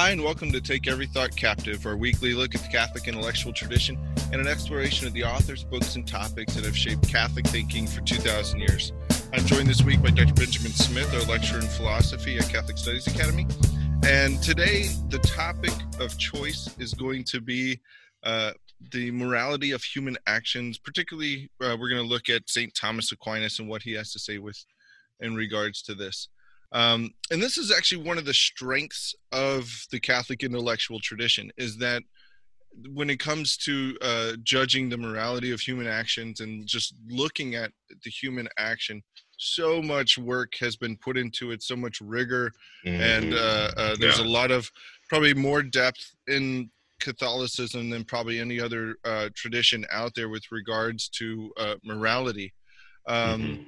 Hi, and welcome to Take Every Thought Captive, our weekly look at the Catholic intellectual tradition and an exploration of the authors, books, and topics that have shaped Catholic thinking for 2,000 years. I'm joined this week by Dr. Benjamin Smith, our lecturer in philosophy at Catholic Studies Academy. And today, the topic of choice is going to be uh, the morality of human actions. Particularly, uh, we're going to look at St. Thomas Aquinas and what he has to say with in regards to this. Um, and this is actually one of the strengths of the Catholic intellectual tradition is that when it comes to uh, judging the morality of human actions and just looking at the human action, so much work has been put into it, so much rigor, mm-hmm. and uh, uh, there's yeah. a lot of probably more depth in Catholicism than probably any other uh, tradition out there with regards to uh, morality. Um, mm-hmm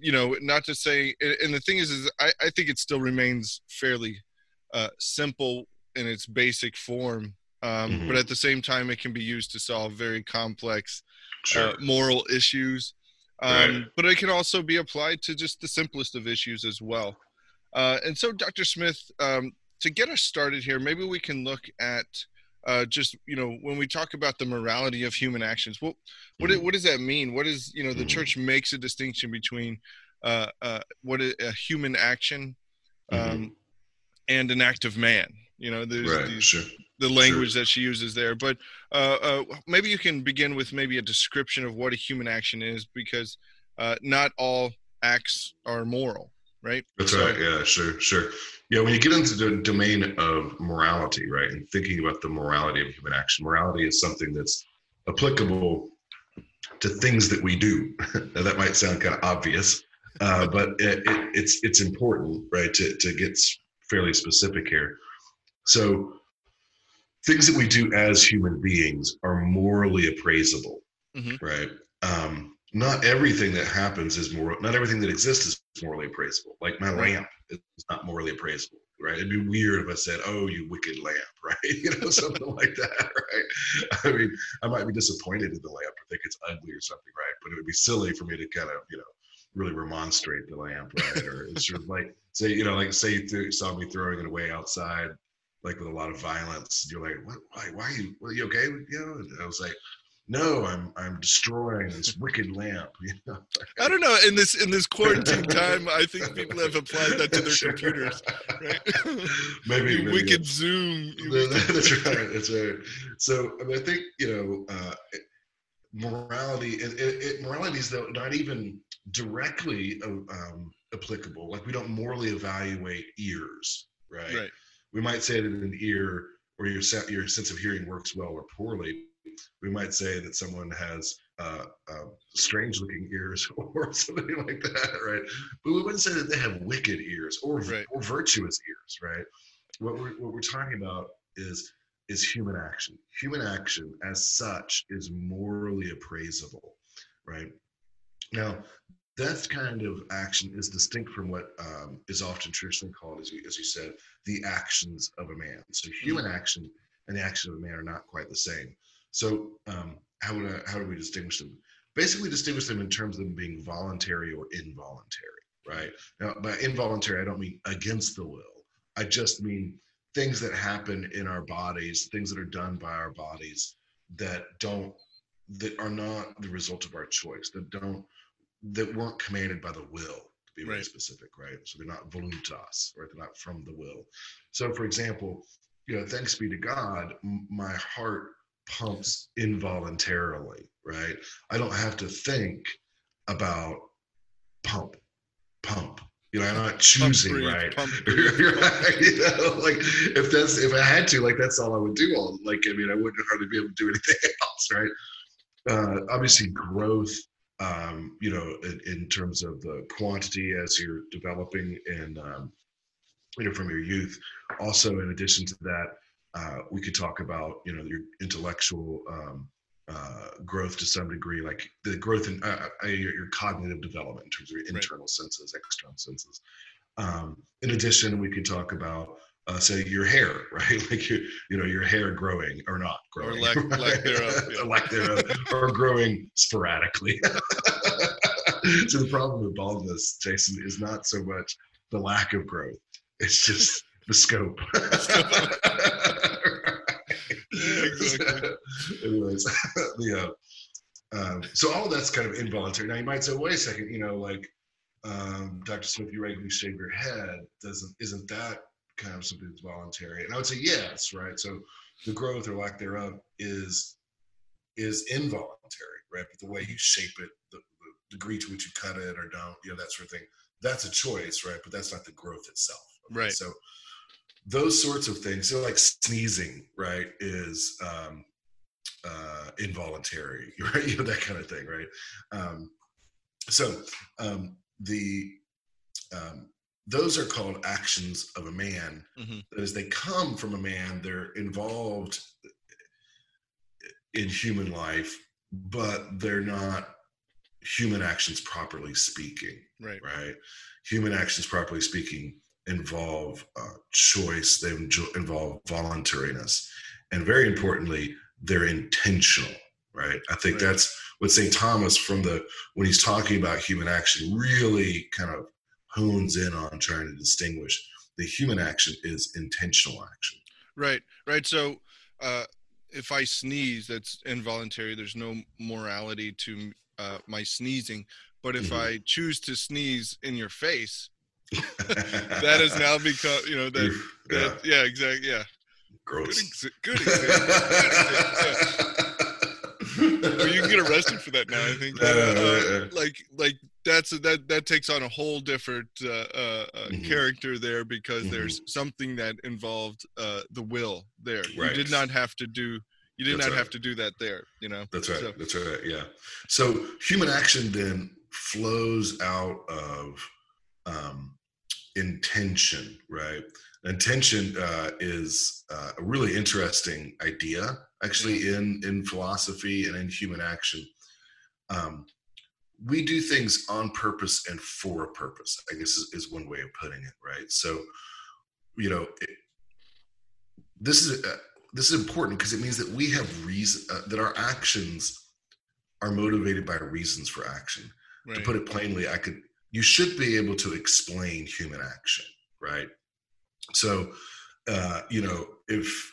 you know, not to say, and the thing is, is I, I think it still remains fairly uh, simple in its basic form, um, mm-hmm. but at the same time, it can be used to solve very complex uh, sure. uh, moral issues. Um, right. But it can also be applied to just the simplest of issues as well. Uh, and so, Dr. Smith, um, to get us started here, maybe we can look at uh, just you know when we talk about the morality of human actions what what, mm-hmm. what does that mean what is you know the mm-hmm. church makes a distinction between uh, uh, what is a human action um, mm-hmm. and an act of man you know there's right, these, sure. the language sure. that she uses there but uh, uh, maybe you can begin with maybe a description of what a human action is because uh, not all acts are moral right that's so, right yeah sure sure yeah, when you get into the domain of morality, right, and thinking about the morality of human action, morality is something that's applicable to things that we do. now, that might sound kind of obvious, uh, but it, it, it's it's important, right, to to get fairly specific here. So, things that we do as human beings are morally appraisable, mm-hmm. right? Um, not everything that happens is moral. Not everything that exists is morally appraisable. Like my lamp is not morally appraisable, right? It'd be weird if I said, "Oh, you wicked lamp," right? You know, something like that, right? I mean, I might be disappointed in the lamp or think it's ugly or something, right? But it would be silly for me to kind of, you know, really remonstrate the lamp, right? or it's sort of like say, you know, like say you th- saw me throwing it away outside, like with a lot of violence. You're like, "What? Why? Why are you? Are you okay?" You know, and I was like no i'm i'm destroying this wicked lamp you know? i don't know in this in this quarantine time i think people have applied that to their computers right? Maybe, maybe. wicked zoom that's right that's right. So I, mean, I think you know uh, morality it, it, it, morality is not even directly uh, um, applicable. Like we don't morally evaluate ears right, right. we might say that an ear or your your sense of hearing works well or poorly we might say that someone has uh, uh, strange looking ears or something like that, right? But we wouldn't say that they have wicked ears or, right. or virtuous ears, right? What we're, what we're talking about is is human action. Human action as such is morally appraisable, right? Now, that kind of action is distinct from what um, is often traditionally called, as you, as you said, the actions of a man. So human mm-hmm. action and the action of a man are not quite the same. So um, how would I, how do we distinguish them? Basically, distinguish them in terms of them being voluntary or involuntary, right? Now, by involuntary, I don't mean against the will. I just mean things that happen in our bodies, things that are done by our bodies that don't that are not the result of our choice, that don't that weren't commanded by the will to be right. specific, right? So they're not voluntas, right? They're not from the will. So, for example, you know, thanks be to God, my heart pumps involuntarily, right? I don't have to think about pump, pump. You know, I'm not choosing breathe, right. right. You know, like if that's if I had to, like that's all I would do. All like I mean, I wouldn't hardly be able to do anything else, right? Uh, obviously, growth. Um, you know, in, in, terms of the quantity as you're developing and um, you know from your youth. Also, in addition to that, uh, we could talk about you know your intellectual um, uh, growth to some degree, like the growth in uh, uh your, your, cognitive development in terms of your internal right. senses, external senses. Um, in addition, we could talk about uh, say your hair, right? Like your, you know, your hair growing or not growing, or lack, right? lack thereof, yeah. lack thereof, or growing sporadically. so the problem with baldness, Jason, is not so much the lack of growth; it's just the scope. Anyways, the, uh, um, so all that's kind of involuntary. Now you might say, wait a second, you know, like um, Dr. Smith, you regularly shave your head. Doesn't isn't that kind of something that's voluntary? And I would say yes, right. So the growth or lack thereof is is involuntary, right? But the way you shape it, the, the degree to which you cut it or don't, you know, that sort of thing, that's a choice, right? But that's not the growth itself. Right. So those sorts of things, so like sneezing, right, is um, uh, involuntary, right? You know, that kind of thing, right? Um, so um, the um, those are called actions of a man. Mhm. That is, they come from a man. They're involved in human life, but they're not human actions properly speaking Right. right? Human actions, properly speaking, involve uh, choice, they involve voluntariness, and very importantly, they're intentional, right? I think Right. that's what St. Thomas, from the when he's talking about human action, really kind of hones in on trying to distinguish the human action is intentional action. Right. Right. So, uh, if I sneeze, that's involuntary. There's no morality to uh, my sneezing. But if Mhm. I choose to sneeze in your face, that has now become, you know, that, yeah, that yeah, exactly, yeah. Good, gross. good example. Good example. Yeah. Well, you can get arrested for that now. I think. Yeah, Uh, yeah. like, like that's that that takes on a whole different uh, uh, uh, Mhm. character there because Mhm. there's something that involved uh, the will there. You did not have to do. You did That's not have to do that there. You know. That's right. So- That's right. Yeah. So human action then flows out of um, intention, right? Intention uh, is uh, a really interesting idea, actually, in in philosophy and in human action. Um, we do things on purpose and for a purpose. I guess is, is one way of putting it, right? So, you know, it, this is uh, this is important because it means that we have reason uh, that our actions are motivated by reasons for action to put it plainly i could you should be able to explain human action right so uh you know if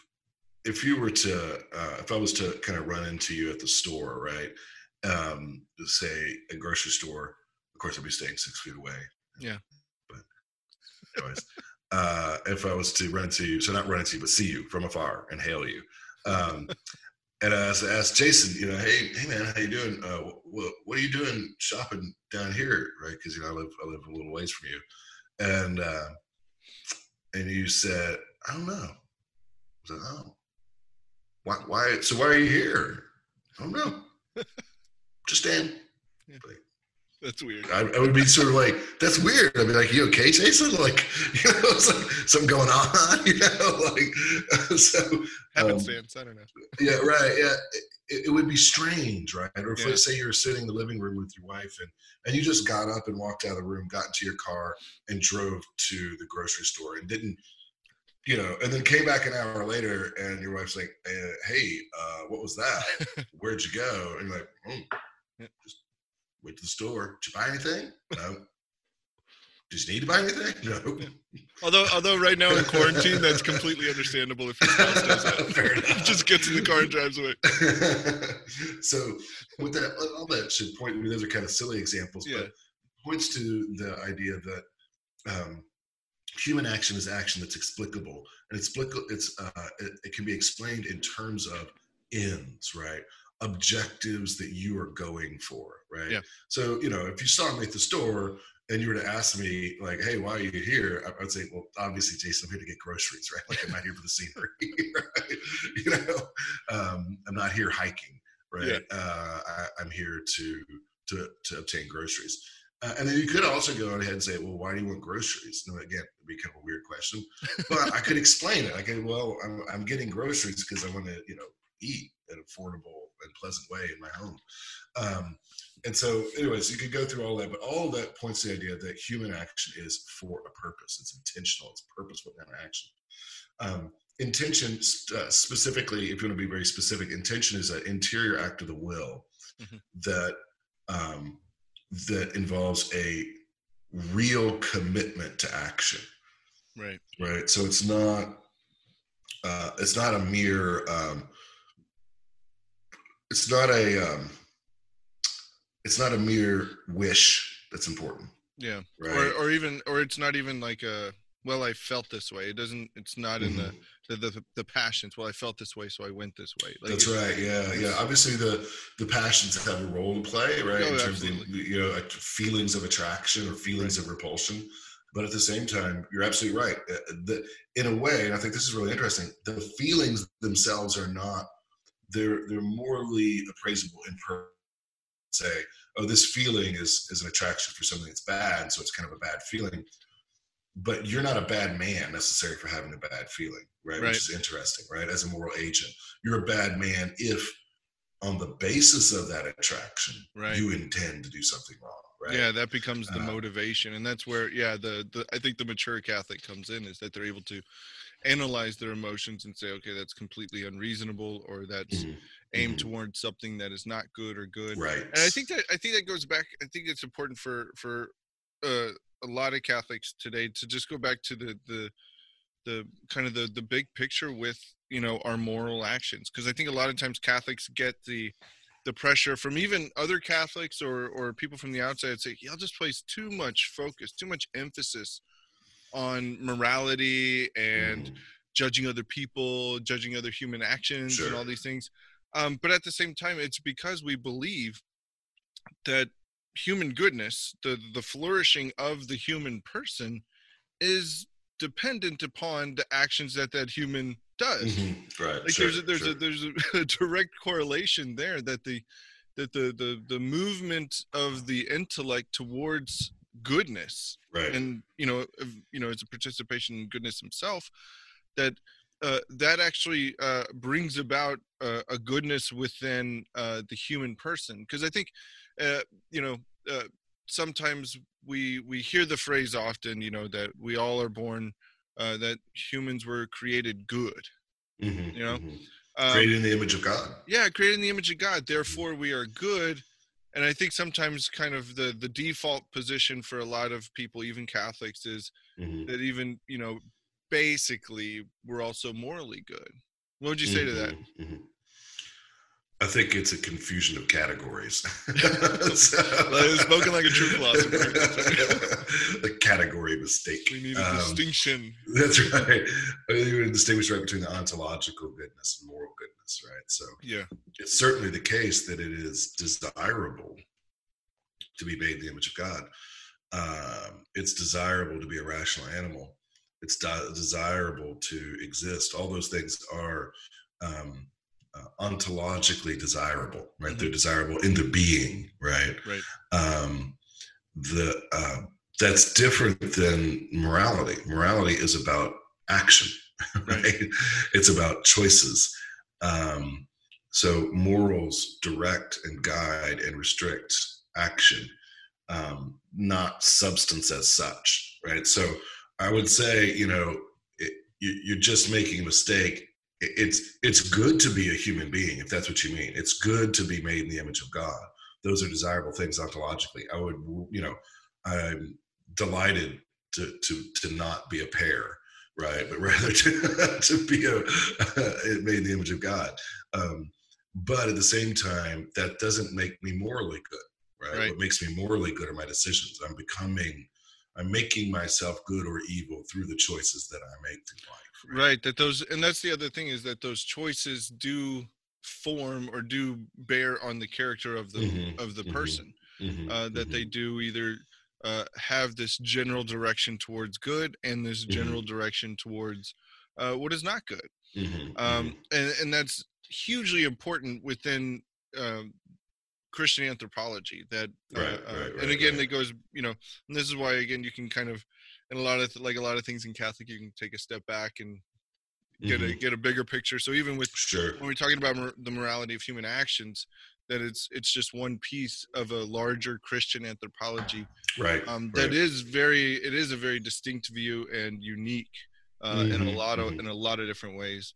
if you were to uh if i was to kind of run into you at the store right um say a grocery store of course i'd be staying six feet away Yeah. but anyways uh if i was to run into you so not run into you but see you from afar and hail you um and I asked, Jason, you know, hey, hey man, how you doing? Uh, what, what are you doing shopping down here, right? Because you know I live I live a little ways from you, and uh, and you said, I don't know. I said, oh, why? Why? So why are you here? I don't know. Just staying. That's weird. I, I would be sort of like, that's weird. I'd be like, you okay, Jason? Like, you know, it's like something going on, you know, like so. um, Happenstance. I don't know. yeah right yeah it, it would be strange right or if Yeah. let's say you were sitting in the living room with your wife and and you just got up and walked out of the room got into your car and drove to the grocery store and didn't you know and then came back an hour later and your wife's like uh, hey uh, what was that where'd you go and you're like oh, just went to the store did you buy anything no did you need to buy anything no Although, although right now in quarantine, that's completely understandable if your spouse does that. Just gets in the car and drives away. so with that all that should point I mean, those are kind of silly examples Yeah. but points to the idea that um, human action is action that's explicable and it's it's uh, it, it can be explained in terms of ends right objectives that you are going for right Yeah. so you know if you saw me at the store and you were to ask me like hey why are you here I- i'd say well obviously jason i'm here to get groceries right like i'm not here for the scenery right you know um, i'm not here hiking right Yeah. uh, I, i'm here to to to obtain groceries uh, and then you could also go ahead and say, well, why do you want groceries? No, again, it'd be kind of a weird question, but I could explain it. I could, well, I'm, I'm getting groceries because I want to, you know, eat an affordable and pleasant way in my home. Um, and so, anyways, you could go through all that, but all that points to the idea that human action is for a purpose. It's intentional. It's purposeful kind of action. Um, intention, uh, specifically, if you want to be very specific, intention is an interior act of the will Mhm. that um, that involves a real commitment to action. Right. Right. So it's not uh, it's not a mere um, it's not a um, it's not a mere wish that's important. Yeah. Right. Or or even or it's not even like a well I felt this way. It doesn't it's not in the Mhm. the, the the passions. Well, I felt this way, so I went this way. Like That's right. Yeah, yeah. Obviously, the the passions have a role to play, right? Oh, in terms absolutely. of you know like, feelings of attraction or feelings of repulsion. But at the same time, you're absolutely right. Uh, The, in a way, and I think this is really interesting. The feelings themselves are not they're they're morally appraisable in per se, oh, this feeling is is an attraction for something that's bad, so it's kind of a bad feeling. But you're not a bad man necessarily for having a bad feeling, right? Right. Which is interesting, right? As a moral agent, you're a bad man if, on the basis of that attraction, Right. you intend to do something wrong, right? Yeah, that becomes the Uh, motivation, and that's where yeah the, the I think the mature Catholic comes in is that they're able to analyze their emotions and say okay that's completely unreasonable or that's Mhm. aimed Mhm. towards something that is not good or good. Right. and I think that I think that goes back. I think it's important for for uh, a lot of Catholics today to just go back to the the the kind of the the big picture with you know our moral actions because I think a lot of times Catholics get the the pressure from even other Catholics or or people from the outside say y'all just place too much focus, too much emphasis on morality and Mhm. judging other people, judging other human actions, and all these things. Um, but at the same time, it's because we believe that human goodness, the the flourishing of the human person, is dependent upon the actions that that human does. Mhm. Right. Like sure, there's a, there's sure. a there's a, a direct correlation there that the that the the the movement of the intellect towards goodness right. and you know you know it's a participation in goodness himself that uh, that actually uh, brings about uh, a goodness within uh, the human person because i think uh, you know uh, sometimes we we hear the phrase often you know that we all are born uh, that humans were created good Mhm, you know, mhm. um, created in the image of God. yeah created in the image of god therefore we are good and i think sometimes kind of the the default position for a lot of people even catholics is Mhm. that even you know basically we're also morally good what would you say to that Mhm, mhm. I think it's a confusion of categories. Like, spoken like a true philosopher. the category mistake. we need a Um, distinction That's right. I think we distinguish right between the ontological goodness and moral goodness, right? So yeah it's certainly the case that it is desirable to be made in the image of God. Um, it's desirable to be a rational animal. It's de- desirable to exist. All those things are um, uh, ontologically desirable, right? They're desirable in the being, right? right um, the uh, that's different than morality. Morality is about action, right? Right. It's about choices. Um, so morals direct and guide and restrict action, um, not substance as such, right? So I would say, you know, it, you, you're just making a mistake. It- It's it's good to be a human being, if that's what you mean. It's good to be made in the image of God those are desirable things ontologically. I would, you know, I'm delighted to to to not be a pear right? But rather to to be a made in the image of God. Um, but at the same time, that doesn't make me morally good, right? Right. What makes me morally good are my decisions. I'm becoming, I'm making myself good or evil through the choices that I make through life. right? That those and that's the other thing is that those choices do form or do bear on the character of the Mhm, of the mhm, person Mhm, uh, that they do either uh, have this general direction towards good and this general direction towards uh, what is not good. Um, and and that's hugely important within um, Christian anthropology. That uh, Right, uh, right, and again, it goes you know, and this is why again you can kind of and a lot of like a lot of things in Catholic, you can take a step back and get a mhm. get a bigger picture. So even with sure. when we're talking about mor- the morality of human actions, that it's it's just one piece of a larger Christian anthropology Right. um, that is very it is a very distinct view and unique uh, in a Mhm, lot of mhm. in a lot of different ways.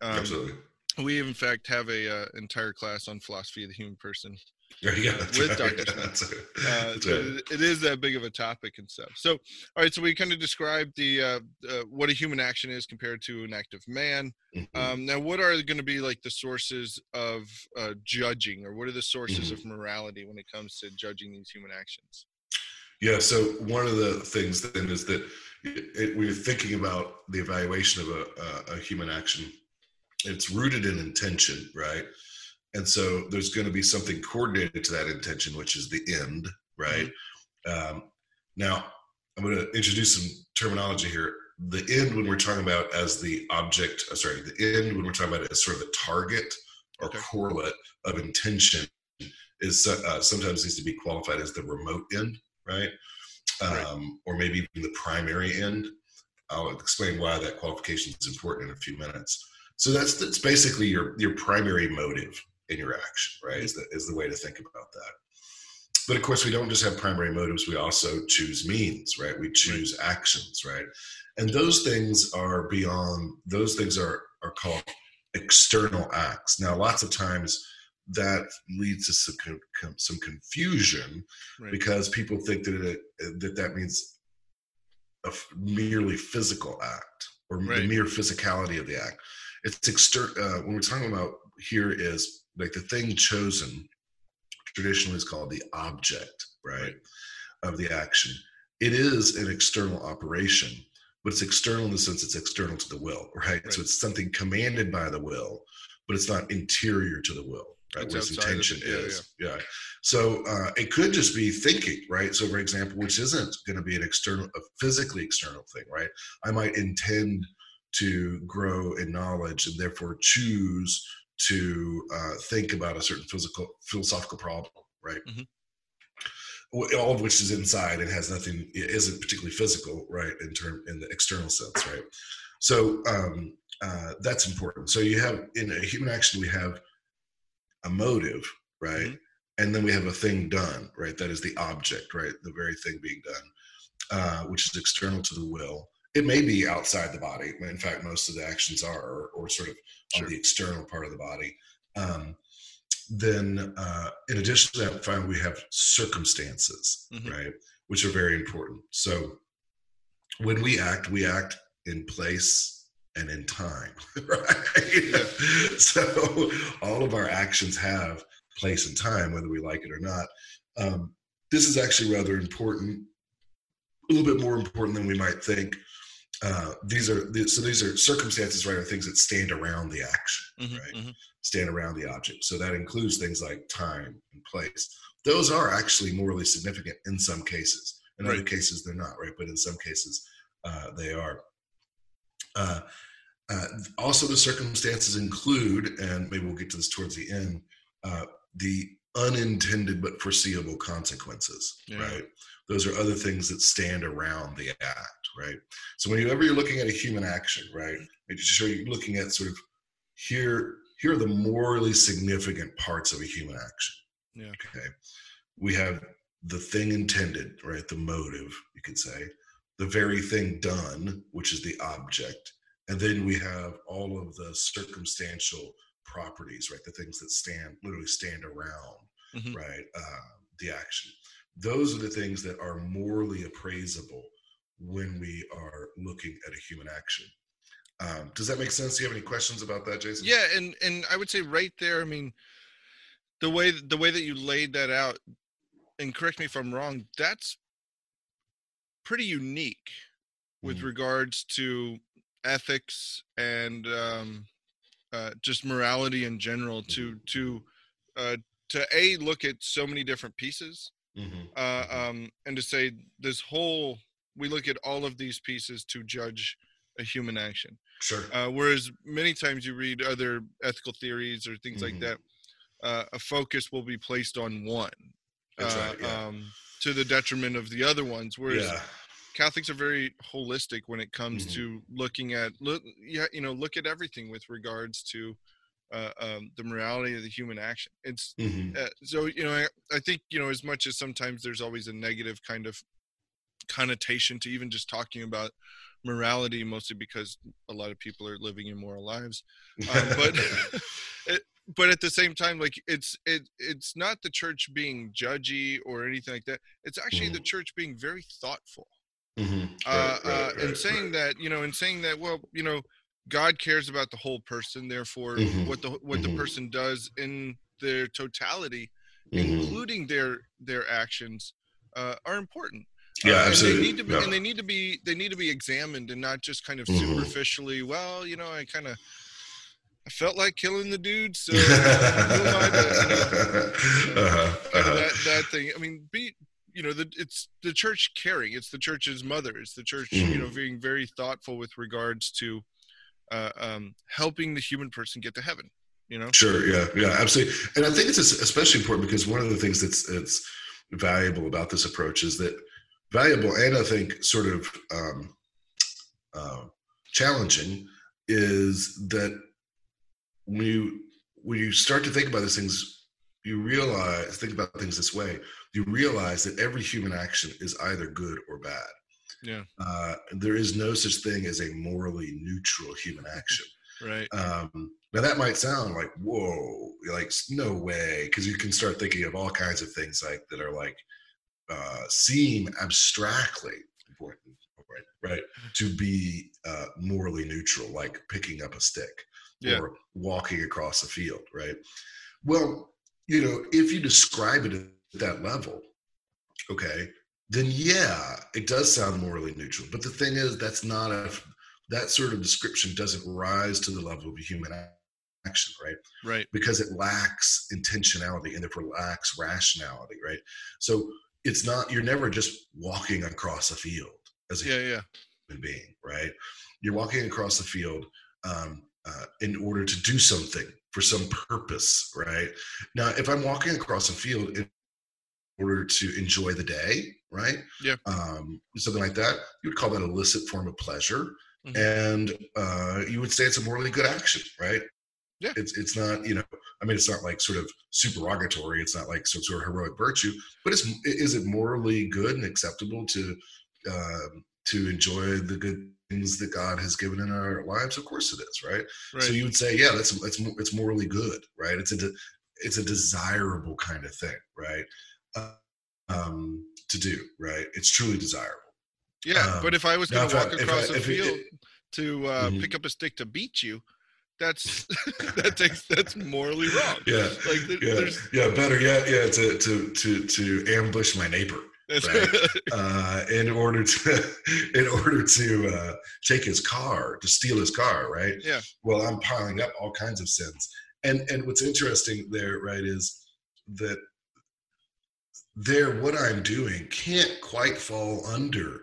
Um, Absolutely. We in fact have a uh, entire class on philosophy of the human person with right. Dr. Smith. Uh, so right. it- is that big of a topic and stuff. So, all right. So we kind of described the uh, uh, what a human action is compared to an act of man. Mhm. Um, now, what are going to be like the sources of uh, judging, or what are the sources of morality when it comes to judging these human actions? Yeah. So one of the things then is that it, it, we're thinking about the evaluation of a, a, a human action. It's rooted in intention, right? And so there's going to be something coordinated to that intention, which is the end, right? Um, now, I'm going to introduce some terminology here. The end, when we're talking about as the object, uh, sorry, the end, when we're talking about as sort of the target or Okay. correlate of intention, is uh, sometimes needs to be qualified as the remote end, right? Right. Um, or maybe even the primary end. I'll explain why that qualification is important in a few minutes. So that's that's basically your your primary motive in your action, right? Mm-hmm. Is the is the way to think about that. But of course, we don't just have primary motives. We also choose means, right? We choose actions, right? And those things are beyond. Those things are are called external acts. Now, lots of times that leads to some some confusion Right. because people think that it, that that means a merely physical act or the mere physicality of the act. It's exter- uh, when we're talking about here is like the thing chosen traditionally is called the object, right, of the action. It is an external operation, but it's external in the sense it's external to the will, right? Right. So it's something commanded by the will, but it's not interior to the will, right? It's Where its outside of intention it, yeah, is. Yeah. So uh, it could just be thinking, right? So, for example, which isn't going to be an external, a physically external thing, right? I might intend to grow in knowledge and therefore choose to uh, think about a certain physical philosophical problem, right? Mhm. All of which is inside and has nothing, it isn't particularly physical, right? In term, in the external sense, right? So um, uh, that's important. So you have in a human action, we have a motive, right? Mhm. And then we have a thing done, right? That is the object, right? The very thing being done, uh, which is external to the will. It may be outside the body. In fact, most of the actions are, or, or sort of Sure. on the external part of the body. Um, then, uh, in addition to that, finally, we have circumstances, Mhm. right? Which are very important. So, when we act, we act in place and in time, right? So, all of our actions have place and time, whether we like it or not. Um, this is actually rather important, a little bit more important than we might think. Uh, these are so these are circumstances, right? Are things that stand around the action, Mhm, right? mhm. stand around the object. So that includes things like time and place. Those are actually morally significant in some cases. In other Right. cases, they're not, right? But in some cases, uh, they are. Uh, uh, also, the circumstances include, and maybe we'll get to this towards the end, uh, the unintended but foreseeable consequences, Yeah. right? Those are other things that stand around the act, right? So whenever you're looking at a human action, right, making sure you're looking at sort of here, here are the morally significant parts of a human action. Yeah. Okay. We have the thing intended, right? The motive, you could say, the very thing done, which is the object. And then we have all of the circumstantial properties, right? The things that stand, literally stand around, Mhm. right? Uh, the action. Those are the things that are morally appraisable when we are looking at a human action. Um, does that make sense? Do you have any questions about that, Jason? Yeah, and and I would say right there. I mean, the way the way that you laid that out, and correct me if I'm wrong. That's pretty unique with Mhm. regards to ethics and um, uh, just morality in general. To to uh, to a look at so many different pieces, Mhm. uh, Mhm. um, and to say this whole we look at all of these pieces to judge a human action. Sure. Uh, whereas many times you read other ethical theories or things Mhm. like that, uh, a focus will be placed on one That's uh, right. Yeah. um, to the detriment of the other ones. Whereas yeah. Catholics are very holistic when it comes Mhm. to looking at look, yeah, you know, look at everything with regards to uh, um, the morality of the human action. It's Mhm. uh, so you know I, I think you know as much as sometimes there's always a negative kind of connotation to even just talking about morality mostly because a lot of people are living immoral lives um, but it, but at the same time like it's it it's not the church being judgy or anything like that it's actually mm-hmm. the church being very thoughtful mm-hmm. uh, right, uh, right, and saying that you know and saying that well you know god cares about the whole person therefore mm-hmm. what the what the mm-hmm. person does in their totality mm-hmm. including their their actions uh, are important yeah, uh, absolutely. And they need to be, yeah. and they need to be, they need to be examined and not just kind of mm-hmm. superficially. Well, you know, I kind of, I felt like killing the dude, so uh, uh-huh, uh-huh. that that thing. I mean, be you know, the, it's the church caring. It's the church's mother. It's the church, mm-hmm. you know, being very thoughtful with regards to uh, um, helping the human person get to heaven. You know. Sure. Yeah. Yeah. Absolutely. And I think it's especially important because one of the things that's that's valuable about this approach is that valuable and I think sort of um, uh, challenging is that when you when you start to think about these things, you realize think about things this way. You realize that every human action is either good or bad. Yeah. Uh, there is no such thing as a morally neutral human action. right. Um, now that might sound like whoa, like no way, because you can start thinking of all kinds of things like that are like uh, seem abstractly important, right? Right. To be uh, morally neutral, like picking up a stick yeah. or walking across a field, right? Well, you know, if you describe it at that level, okay, then yeah, it does sound morally neutral. But the thing is, that's not a that sort of description doesn't rise to the level of a human action, right? Right. Because it lacks intentionality and therefore lacks rationality, right? So it's not you're never just walking across a field as a yeah, yeah. human being, right? You're walking across the field um, uh, in order to do something for some purpose, right? Now, if I'm walking across a field in order to enjoy the day, right? Yeah. Um, something like that, you would call that a illicit form of pleasure. Mm-hmm. And uh, you would say it's a morally good action, right? Yeah. It's it's not, you know, I mean, it's not like sort of supererogatory. It's not like some sort of heroic virtue, but it's is it morally good and acceptable to um, to enjoy the good things that God has given in our lives? Of course it is, right? right. So you would say, yeah, that's that's it's morally good, right? It's a de, it's a desirable kind of thing, right? Uh, um, to do, right? It's truly desirable. Yeah, um, but if I was going to walk I, across I, a field it, to uh, mm-hmm. pick up a stick to beat you, that's that takes that's morally wrong. Yeah, like yeah, yeah. Better yet, yeah, to to to to ambush my neighbor right? uh, in order to in order to uh, take his car to steal his car right yeah well i'm piling up all kinds of sins and and what's interesting there right is that there what i'm doing can't quite fall under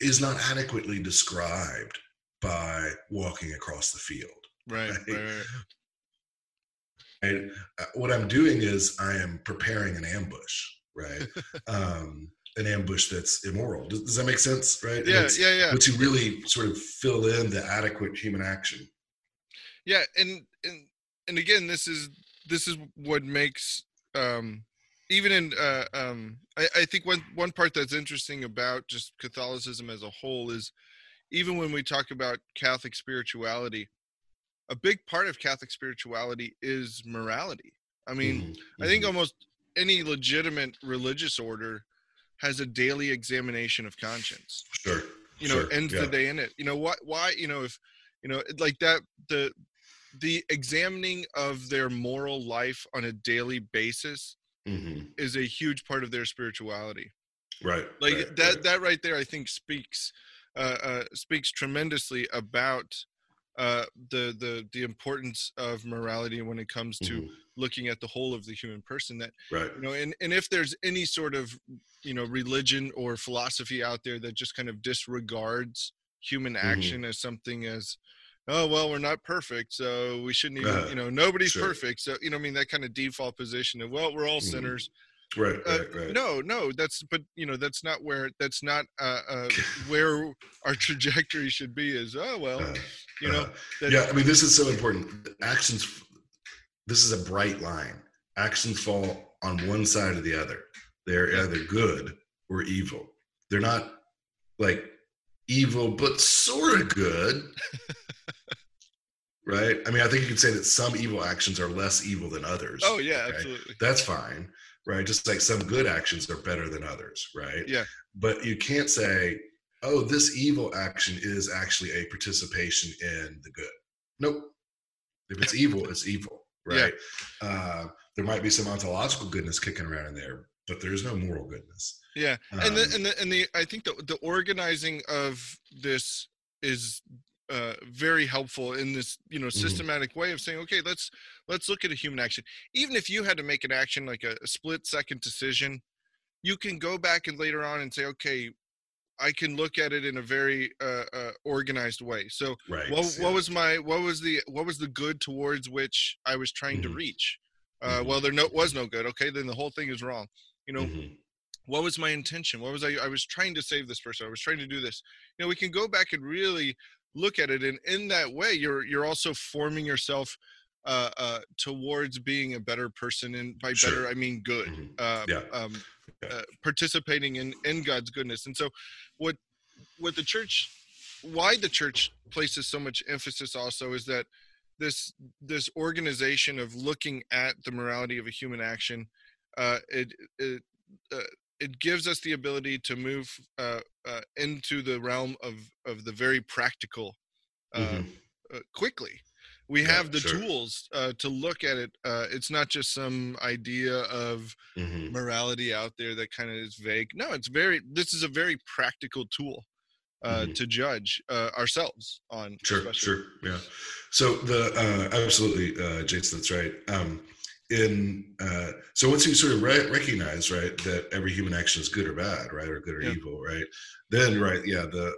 is not adequately described by walking across the field right, right? right. And uh, what I'm doing is I am preparing an ambush right? um, an ambush that's immoral. Does, does that make sense? Right? Yeah, yeah, yeah. But to really sort of fill in the adequate human action. Yeah, and and and again, this is this is what makes um, even in uh, um, I, I think one one part that's interesting about just Catholicism as a whole is even when we talk about Catholic spirituality, a big part of Catholic spirituality is morality. I mean, mm-hmm. I think mm-hmm. almost any legitimate religious order has a daily examination of conscience. Sure. You know, sure. ends yeah. the day in it. You know what? Why? You know, if you know, like that, the the examining of their moral life on a daily basis mm-hmm. is a huge part of their spirituality. Right. Like right, that. Right. That right there, I think speaks uh, uh, speaks tremendously about uh, the the the importance of morality when it comes to mm-hmm. looking at the whole of the human person. That right. you know, and and if there's any sort of you know religion or philosophy out there that just kind of disregards human mm-hmm. action mm-hmm. as something as oh well we're not perfect so we shouldn't even uh, you know nobody's sure. perfect so you know i mean that kind of default position of well we're all mm-hmm. sinners right, uh, right, right. no no that's but you know that's not where that's not uh, uh where our trajectory should be is oh well uh, you know uh, yeah i mean this is so important actions this is a bright line actions fall on one side or the other they're either good or evil they're not like evil but sort of good right? I mean, I think you could say that some evil actions are less evil than others. Oh yeah, absolutely. That's fine, right? Just like some good actions are better than others, right? Yeah. But you can't say, oh, this evil action is actually a participation in the good. Nope. If it's evil, it's evil, right? Yeah. Uh, there might be some ontological goodness kicking around in there, but there's no moral goodness. Yeah, um, and the um, and the and the I think the the organizing of this is uh, very helpful in this you know mm-hmm. systematic way of saying okay let's let's look at a human action even if you had to make an action like a, a split second decision you can go back and later on and say okay I can look at it in a very uh, uh, organized way. So, right, what, yeah. what was my what was the what was the good towards which I was trying mm-hmm. to reach? Uh, mm-hmm. Well, there no, was no good. Okay, then the whole thing is wrong. You know, mm-hmm. what was my intention? What was I? I was trying to save this person. I was trying to do this. You know, we can go back and really look at it and in that way you're you're also forming yourself uh, uh, towards being a better person and by sure. better i mean good mm-hmm. uh, yeah. Um, yeah. Uh, participating in in god's goodness and so what what the church why the church places so much emphasis also is that this this organization of looking at the morality of a human action uh, it, it uh, it gives us the ability to move uh, uh, into the realm of of the very practical uh, mm-hmm. Uh, quickly. We yeah, have the sure. tools uh, to look at it. Uh, it's not just some idea of mm-hmm. morality out there that kind of is vague. No, it's very. This is a very practical tool. Mm-hmm. to judge ourselves on sure especially. sure yeah so the absolutely jason that's right um, in uh, so once you sort of re- recognize right that every human action is good or bad right or good or yeah. evil right then right yeah the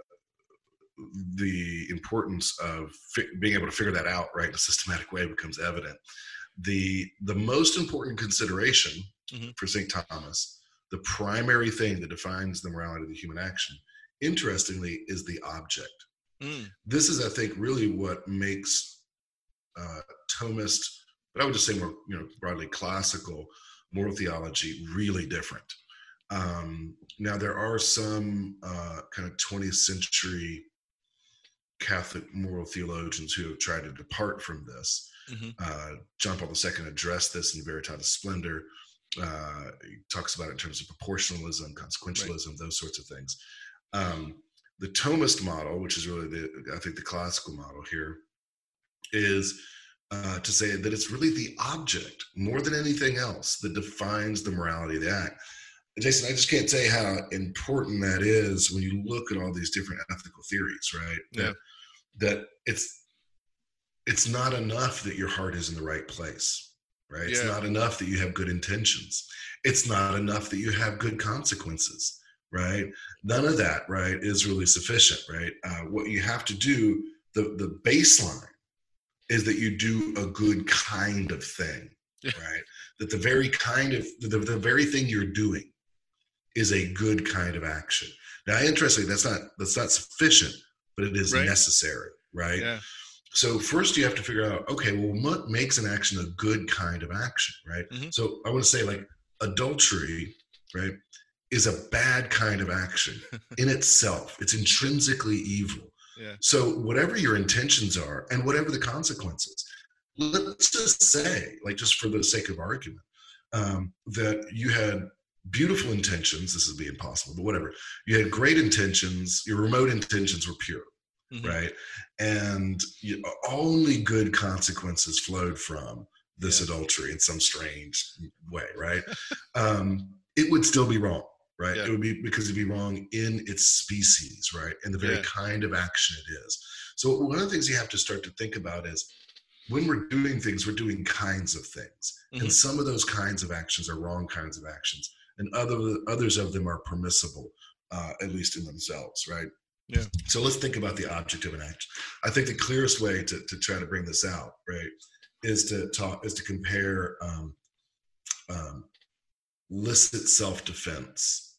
the importance of fi- being able to figure that out right in a systematic way becomes evident the the most important consideration mm-hmm. for st thomas the primary thing that defines the morality of the human action interestingly is the object mm. this is i think really what makes uh, thomist but I would just say more, you know, broadly classical moral theology really different. Um, now there are some uh, kind of 20th century Catholic moral theologians who have tried to depart from this. Mm-hmm. Uh, John Paul II addressed this in Veritatis Splendor. Uh, he talks about it in terms of proportionalism, consequentialism, right. those sorts of things. Um, the Thomist model, which is really the I think the classical model here, is uh, to say that it's really the object more than anything else that defines the morality of the act. Jason, I just can't say how important that is when you look at all these different ethical theories, right? Yeah. That, that it's it's not enough that your heart is in the right place, right? Yeah. It's not enough that you have good intentions. It's not enough that you have good consequences, right? None of that, right, is really sufficient, right? Uh, what you have to do, the the baseline is that you do a good kind of thing, right? That the very kind of the, the very thing you're doing is a good kind of action. Now, interestingly, that's not that's not sufficient, but it is right. necessary, right? Yeah. So first, you have to figure out, okay, well, what makes an action a good kind of action, right? Mm-hmm. So I want to say, like, adultery, right, is a bad kind of action in itself. It's intrinsically evil. Yeah. So whatever your intentions are and whatever the consequences, let's just say, like just for the sake of argument, um, that you had beautiful intentions. This is being possible, but whatever. You had great intentions. Your remote intentions were pure, mm-hmm. right? And you, only good consequences flowed from this yeah. adultery in some strange way, right? um, it would still be wrong right? Yeah. It would be because it'd be wrong in its species, right? And the very yeah. kind of action it is. So one of the things you have to start to think about is when we're doing things, we're doing kinds of things. Mm-hmm. And some of those kinds of actions are wrong kinds of actions. And other others of them are permissible, uh, at least in themselves, right? Yeah. So let's think about the object of an action. I think the clearest way to, to try to bring this out, right, is to talk is to compare um, um, licit self-defense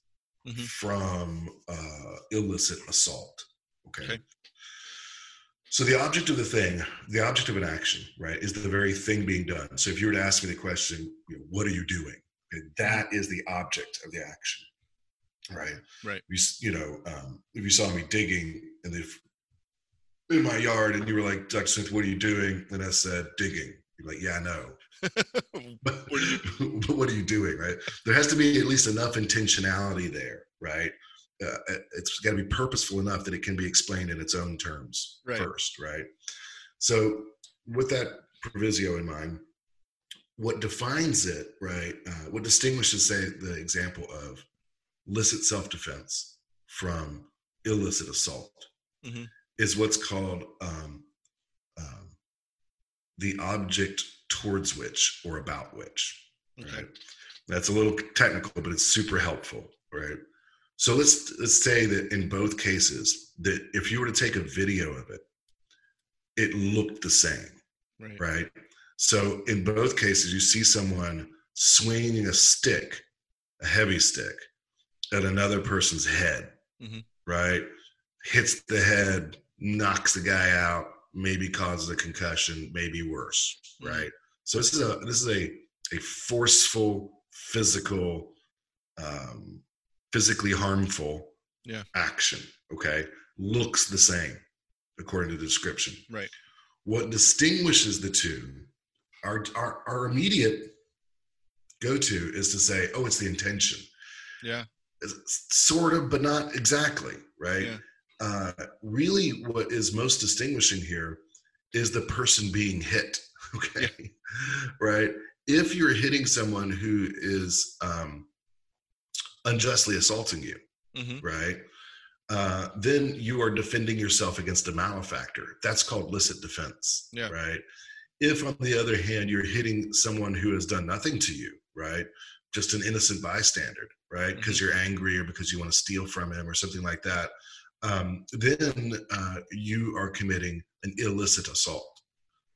mm-hmm. from uh, illicit assault. Okay? okay. So the object of the thing, the object of an action, right, is the very thing being done. So if you were to ask me the question, you know, what are you doing? Okay, that is the object of the action, right? Right. You, you know, um, if you saw me digging in the in my yard, and you were like, Dr. Smith, what are you doing? And I said, digging. You're like, yeah, I know. but, what are you- but what are you doing, right? There has to be at least enough intentionality there, right? Uh, it's got to be purposeful enough that it can be explained in its own terms Right. first, right? So, with that proviso in mind, what defines it, right? Uh, what distinguishes, say, the example of licit self-defense from illicit assault Mhm. is what's called um, the object towards which or about which. Okay. Right. That's a little technical, but it's super helpful, right? So let's let's say that in both cases, that if you were to take a video of it, it looked the same, Right. right? So in both cases, you see someone swinging a stick, a heavy stick, at another person's head, Mhm. right? Hits the head, knocks the guy out, maybe causes a concussion, maybe worse, Mhm. right? So this is a this is a a forceful, physical, um, physically harmful Yeah. action. Okay, looks the same according to the description. Right. What distinguishes the two, our our, our immediate go to is to say, oh, it's the intention. Yeah. It's Sort of, but not exactly, right? Yeah. Uh, really, what is most distinguishing here is the person being hit. Okay, right? If you're hitting someone who is um, unjustly assaulting you, hmm right? Uh, then you are defending yourself against a malefactor. That's called licit defense, Yeah. right? If, on the other hand, you're hitting someone who has done nothing to you, right? Just an innocent bystander, right? Because you're angry or because you want to steal from him or something like that, um, then uh, you are committing an illicit assault,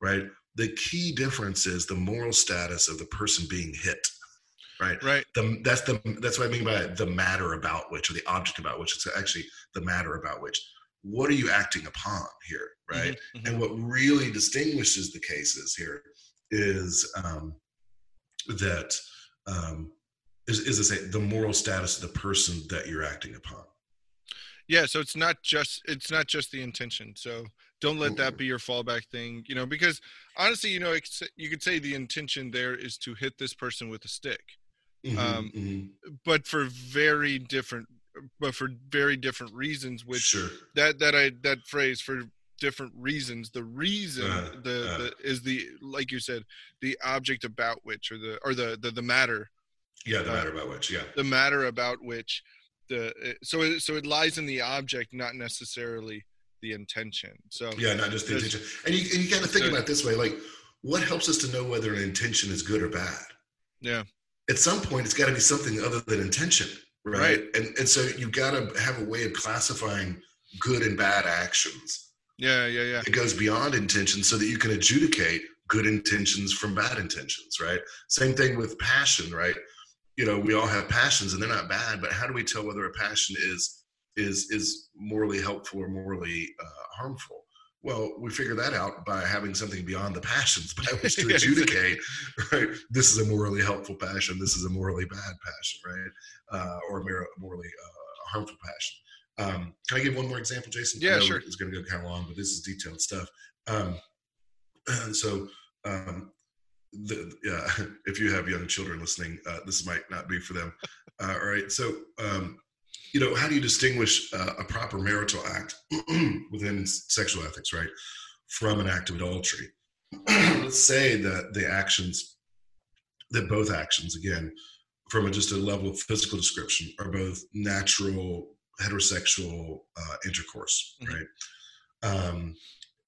right? The key difference is the moral status of the person being hit, right? Right. the that's the that's what I mean by the matter about which or the object about which it's actually the matter about which what are you acting upon here right Mhm, mhm. and what really distinguishes the cases here is um, that um, is, is to say the moral status of the person that you're acting upon yeah so it's not just it's not just the intention so don't let that be your fallback thing you know because honestly you know it's, you could say the intention there is to hit this person with a stick Mhm, Um, mhm. but for very different but for very different reasons which sure that that i that phrase for different reasons the reason Uh, the, uh. the is the like you said the object about which or the or the the, the matter yeah the uh, matter about which yeah the matter about which the so it, so it lies in the object not necessarily the intention. So yeah not just the intention. And you, and you got to think there- about it this way like what helps us to know whether an intention is good or bad? Yeah. At some point it's got to be something other than intention right, Right. and and so you got to have a way of classifying good and bad actions. Yeah yeah yeah. It goes beyond intention so that you can adjudicate good intentions from bad intentions right? Same thing with passion right you know we all have passions and they're not bad but how do we tell whether a passion is is is morally helpful or morally uh, harmful well we figure that out by having something beyond the passions by which to adjudicate right this is a morally helpful passion this is a morally bad passion right uh, or a mor- morally uh, harmful passion um, can I give one more example, Jason? Yeah, sure. It's going to go kind of long, but this is detailed stuff. Um, and so, um, the, yeah, if you have young children listening, uh, this might not be for them. Uh, all right. So, um, you know, how do you distinguish uh, a proper marital act within sexual ethics, right, from an act of adultery? Let's say that the actions, that both actions, again, from a, just a level of physical description, are both natural heterosexual uh, intercourse, Mhm. right? Um,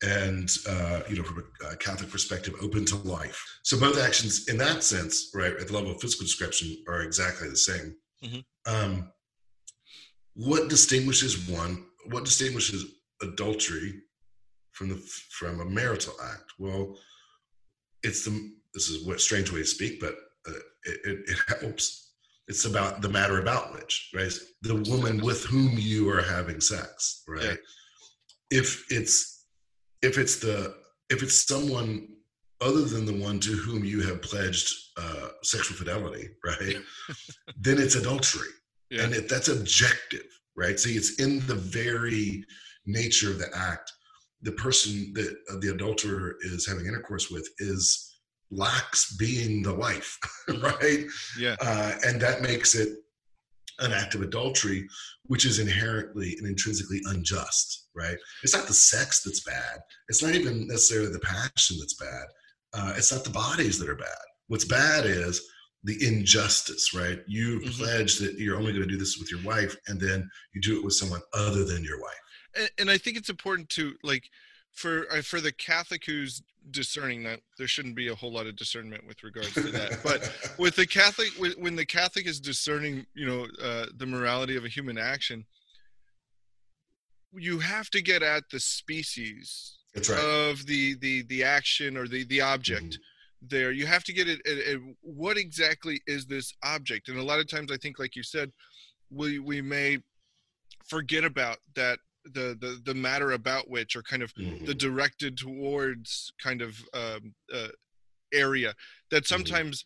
and uh, you know, from a, uh Catholic perspective, open to life. So both actions, in that sense, right, at the level of physical description, are exactly the same. Mhm. Um, what distinguishes one? What distinguishes adultery from the from a marital act? Well, it's the this is what strange way to speak, but uh, it, it, it helps. It's about the matter about which, right? The woman with whom you are having sex, right? Yeah. If it's if it's the if it's someone other than the one to whom you have pledged uh, sexual fidelity, right? then it's adultery, Yeah. and it, that's objective, right? See, it's in the very nature of the act the person that uh, the adulterer is having intercourse with is lacks being the wife, right? Yeah. Uh, and that makes it an act of adultery, which is inherently and intrinsically unjust, right? It's not the sex that's bad. It's not even necessarily the passion that's bad. Uh, it's not the bodies that are bad. What's bad is the injustice, right? You mm-hmm. pledge that you're only going to do this with your wife, and then you do it with someone other than your wife. And, and I think it's important to like for uh, for the Catholic who's discerning that there shouldn't be a whole lot of discernment with regards to that. but with the Catholic, when the Catholic is discerning, you know, uh, the morality of a human action, you have to get at the species right. of the the the action or the the object. Mm-hmm there you have to get it at, at, what exactly is this object and a lot of times i think like you said we we may forget about that the the the matter about which or kind of mm-hmm. the directed towards kind of um, uh, area that mm-hmm. sometimes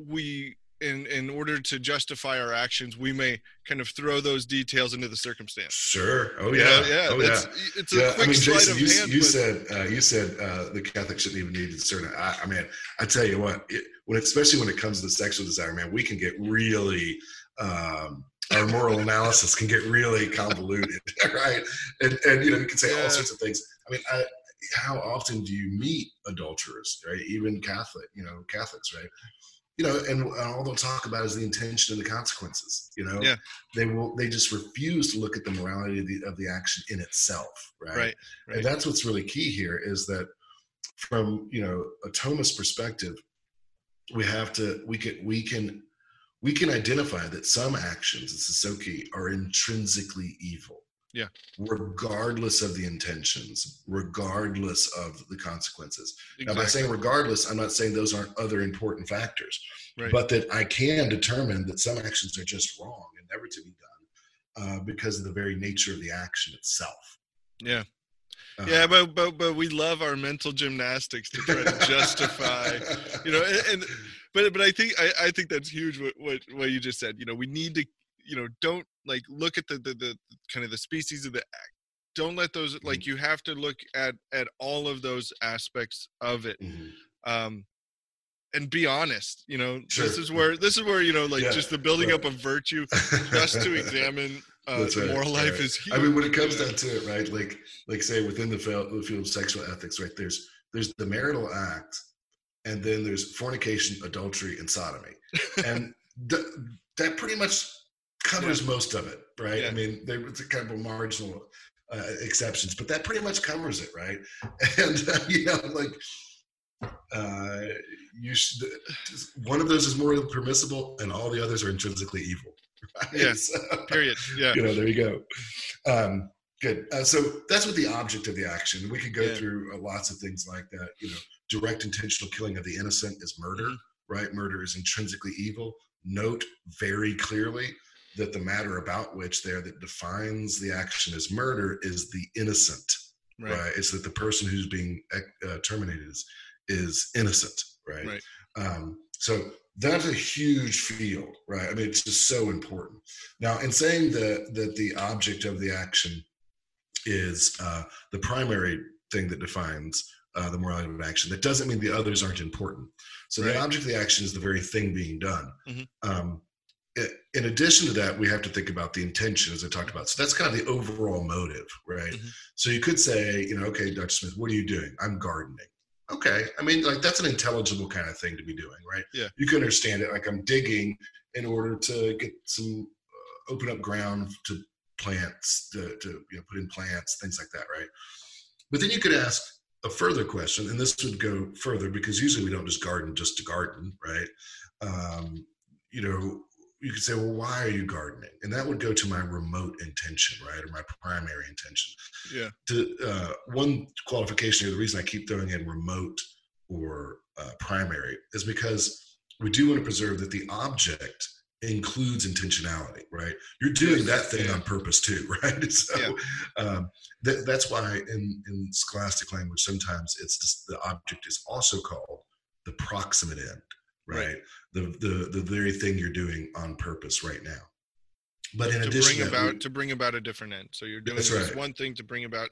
mm-hmm. we in in order to justify our actions we may kind of throw those details into the circumstance sure oh yeah yeah oh, yeah it's a yeah. quick I mean, Jason, you, hand, you but... said uh, you said uh, the catholic shouldn't even need to discern I, I mean i tell you what it, when especially when it comes to sexual desire man we can get really um, our moral analysis can get really convoluted, right? And and you know you can say all sorts of things. I mean, I, how often do you meet adulterers, right? Even Catholic, you know, Catholics, right? You know, and all they'll talk about is the intention and the consequences. You know, yeah. they will. They just refuse to look at the morality of the, of the action in itself, right? right? Right. And that's what's really key here is that from you know a Thomist perspective, we have to we can we can we can identify that some actions, this is so key, are intrinsically evil. Yeah. Regardless of the intentions, regardless of the consequences. Exactly. Now, by saying regardless, I'm not saying those aren't other important factors, right. but that I can determine that some actions are just wrong and never to be done uh, because of the very nature of the action itself. Yeah. Uh, yeah, but but but we love our mental gymnastics to try to justify, you know, and, and but but I think I, I think that's huge. What, what what you just said. You know, we need to you know don't like look at the the, the kind of the species of the act. Don't let those like mm-hmm. you have to look at at all of those aspects of it. Mm-hmm. Um, and be honest you know sure. this is where this is where you know like yeah, just the building right. up of virtue just to examine uh, That's right. moral life right. is huge. I mean, when it comes down to it, right? Like, like say within the field, the field of sexual ethics, right? There's there's the marital act, and then there's fornication, adultery, and sodomy, and th- that pretty much covers yeah. most of it, right? Yeah. I mean, there's a kind of marginal uh, exceptions, but that pretty much covers it, right? And uh, you know, like uh, you should, one of those is morally permissible, and all the others are intrinsically evil. Right? Yes. period. Yeah. You know, there you go. Um, good. Uh, so that's what the object of the action. We could go yeah. through uh, lots of things like that. You know, direct intentional killing of the innocent is murder, mm-hmm. right? Murder is intrinsically evil. Note very clearly that the matter about which there that defines the action as murder is the innocent, right? right? It's that the person who's being uh, terminated is, is innocent, right? right. Um, so that's a huge field, right? I mean, it's just so important. Now, in saying that that the object of the action is uh, the primary thing that defines uh, the morality of action. That doesn't mean the others aren't important. So right. the object of the action is the very thing being done. Mm-hmm. Um, in addition to that, we have to think about the intention, as I talked about. So that's kind of the overall motive, right? Mm-hmm. So you could say, you know, okay, Dr. Smith, what are you doing? I'm gardening. Okay, I mean, like that's an intelligible kind of thing to be doing, right? Yeah, you can understand it. Like I'm digging in order to get some uh, open up ground to plants, to, to you know, put in plants, things like that, right? But then you could ask, a further question, and this would go further because usually we don't just garden just to garden, right? Um, you know, you could say, well, why are you gardening? And that would go to my remote intention, right, or my primary intention. Yeah. To uh, one qualification, or the reason I keep throwing in remote or uh, primary is because we do want to preserve that the object includes intentionality, right? You're doing that thing on purpose too, right? So yeah. um, th- that's why in, in scholastic language, sometimes it's just the object is also called the proximate end, right? right. The, the, the very thing you're doing on purpose right now. But in to addition bring about, we, to bring about a different end. So you're doing this right. one thing to bring about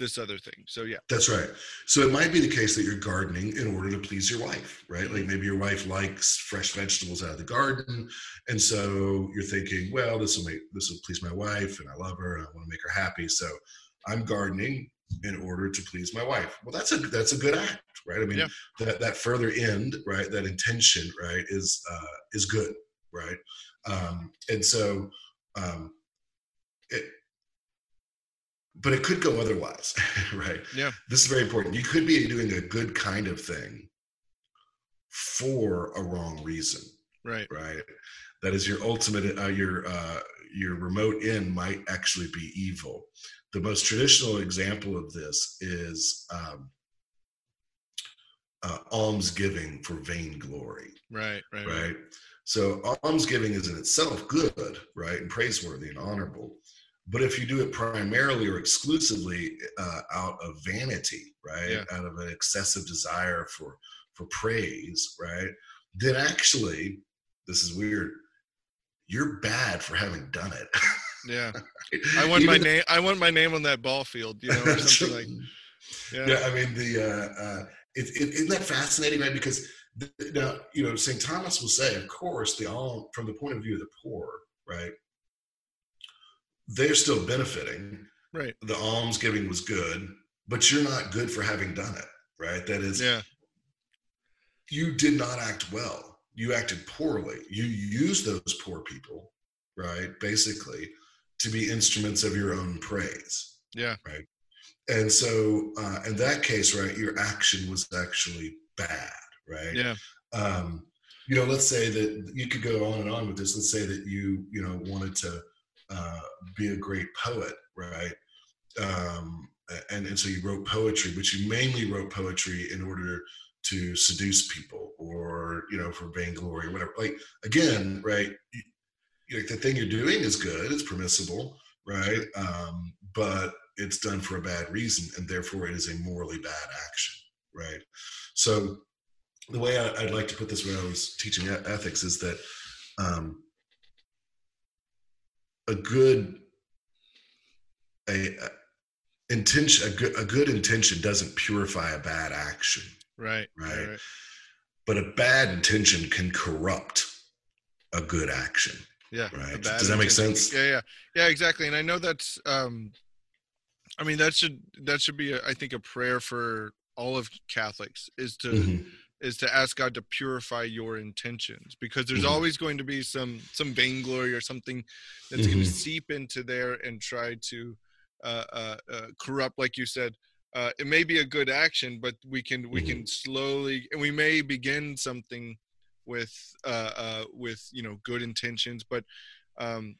this other thing. So yeah. That's right. So it might be the case that you're gardening in order to please your wife, right? Like maybe your wife likes fresh vegetables out of the garden. And so you're thinking, well, this will make this will please my wife and I love her and I want to make her happy. So I'm gardening in order to please my wife. Well, that's a that's a good act, right? I mean, yeah. that that further end, right? That intention, right, is uh, is good, right? Um, and so um, it, but it could go otherwise, right? Yeah. This is very important. You could be doing a good kind of thing for a wrong reason. Right. Right. That is your ultimate. Uh, your uh, your remote end might actually be evil. The most traditional example of this is um, uh, almsgiving for vainglory. Right. Right. Right. So almsgiving is in itself good, right, and praiseworthy and honorable. But if you do it primarily or exclusively uh, out of vanity, right, yeah. out of an excessive desire for for praise, right, then actually, this is weird. You're bad for having done it. Yeah, I want my name. I want my name on that ball field, you know, or something like. Yeah. yeah, I mean the. Uh, uh, it, it, isn't that fascinating, right? Because the, now you know St. Thomas will say, of course, the all from the point of view of the poor, right? They're still benefiting. Right. The alms giving was good, but you're not good for having done it. Right. That is, yeah. You did not act well. You acted poorly. You used those poor people, right? Basically, to be instruments of your own praise. Yeah. Right. And so, uh, in that case, right, your action was actually bad. Right. Yeah. Um, you know, let's say that you could go on and on with this. Let's say that you, you know, wanted to uh, be a great poet, right? Um, and, and so you wrote poetry, but you mainly wrote poetry in order to seduce people or, you know, for vainglory or whatever. Like, again, right? You, the thing you're doing is good, it's permissible, right? Um, but it's done for a bad reason, and therefore it is a morally bad action, right? So, the way I, would like to put this when I was teaching ethics is that um, a good a, a intention a good, a good intention doesn't purify a bad action. Right, right. right but a bad intention can corrupt a good action. Yeah right. does that make sense? Yeah yeah. Yeah exactly. And i know that's um i mean that should that should be a, I think a prayer for all of catholics is to mm-hmm is to ask God to purify your intentions because there's mm-hmm. always going to be some some vainglory or something that's mm-hmm. going to seep into there and try to uh, uh, uh, corrupt, like you said. Uh, it may be a good action, but we can we mm-hmm. can slowly and we may begin something with uh, uh, with you know good intentions, but um,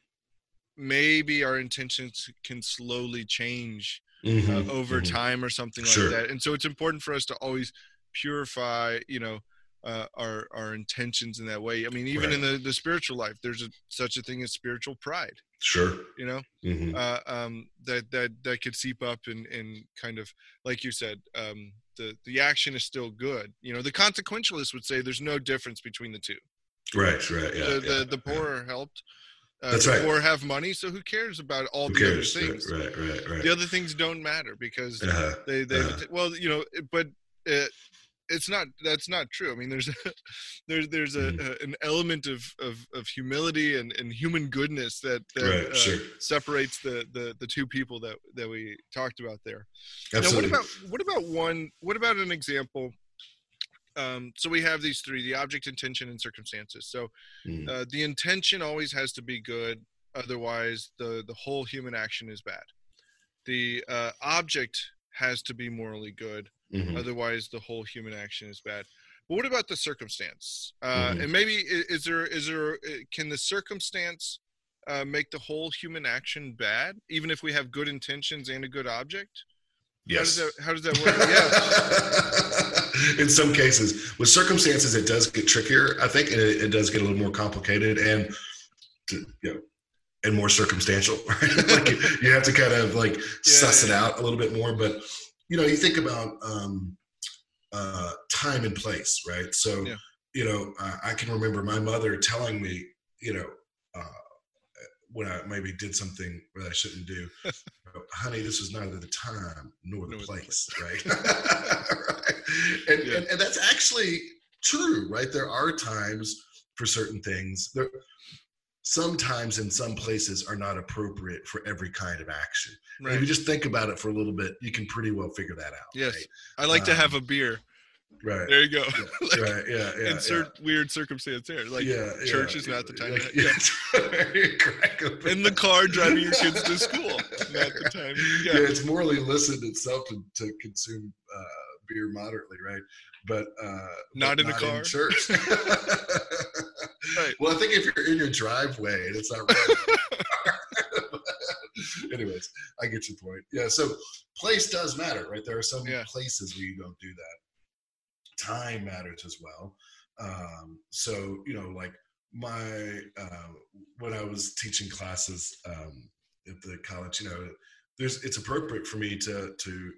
maybe our intentions can slowly change mm-hmm. over mm-hmm. time or something like that. And so it's important for us to always purify you know uh, our our intentions in that way i mean even right. in the the spiritual life there's a, such a thing as spiritual pride sure you know mm-hmm. uh, um, that that that could seep up and and kind of like you said um, the the action is still good you know the consequentialists would say there's no difference between the two right right yeah the yeah, the, the poor yeah. helped uh, That's right. Or have money, so who cares about all who the cares? other things? Right, right, right. The other things don't matter because uh-huh. they they uh-huh. well, you know, but it, it's not that's not true i mean there's a, there's there's a, mm-hmm. a, an element of, of of humility and and human goodness that, that right, uh, sure. separates the, the the two people that that we talked about there Absolutely. now what about what about one what about an example um, so we have these three the object intention and circumstances so mm. uh, the intention always has to be good otherwise the the whole human action is bad the uh, object has to be morally good Mm-hmm. Otherwise, the whole human action is bad. But what about the circumstance? Uh, mm-hmm. And maybe is there is there can the circumstance uh, make the whole human action bad, even if we have good intentions and a good object? Yes. How does that, how does that work? yes. In some cases, with circumstances, it does get trickier. I think it, it does get a little more complicated and, to, you know, and more circumstantial. Right? like you, you, have to kind of like yeah, suss yeah. it out a little bit more. But you know, you think about um, uh, time and place, right? So, yeah. you know, uh, I can remember my mother telling me, you know, uh, when I maybe did something that I shouldn't do. Honey, this was neither the time nor the place, right? right? And, yeah. and, and that's actually true, right? There are times for certain things. There, sometimes in some places are not appropriate for every kind of action. Right. If you just think about it for a little bit, you can pretty well figure that out. Yes. Right? I like um, to have a beer. Right. There you go. Yeah, like, right. Yeah. Yeah. Insert yeah. weird circumstance there. Like yeah, church is not the time. Like, yeah. In the car driving your kids to school. Not the time. Yeah. yeah it's morally illicit itself to, to consume uh, beer moderately, right? But uh, not but in the car. In church. Right. Well, I think if you're in your driveway and it's not right. Anyways, I get your point. Yeah. So place does matter, right? There are some yeah. places where you don't do that. Time matters as well. Um, so you know, like my uh, when I was teaching classes um, at the college, you know, there's it's appropriate for me to to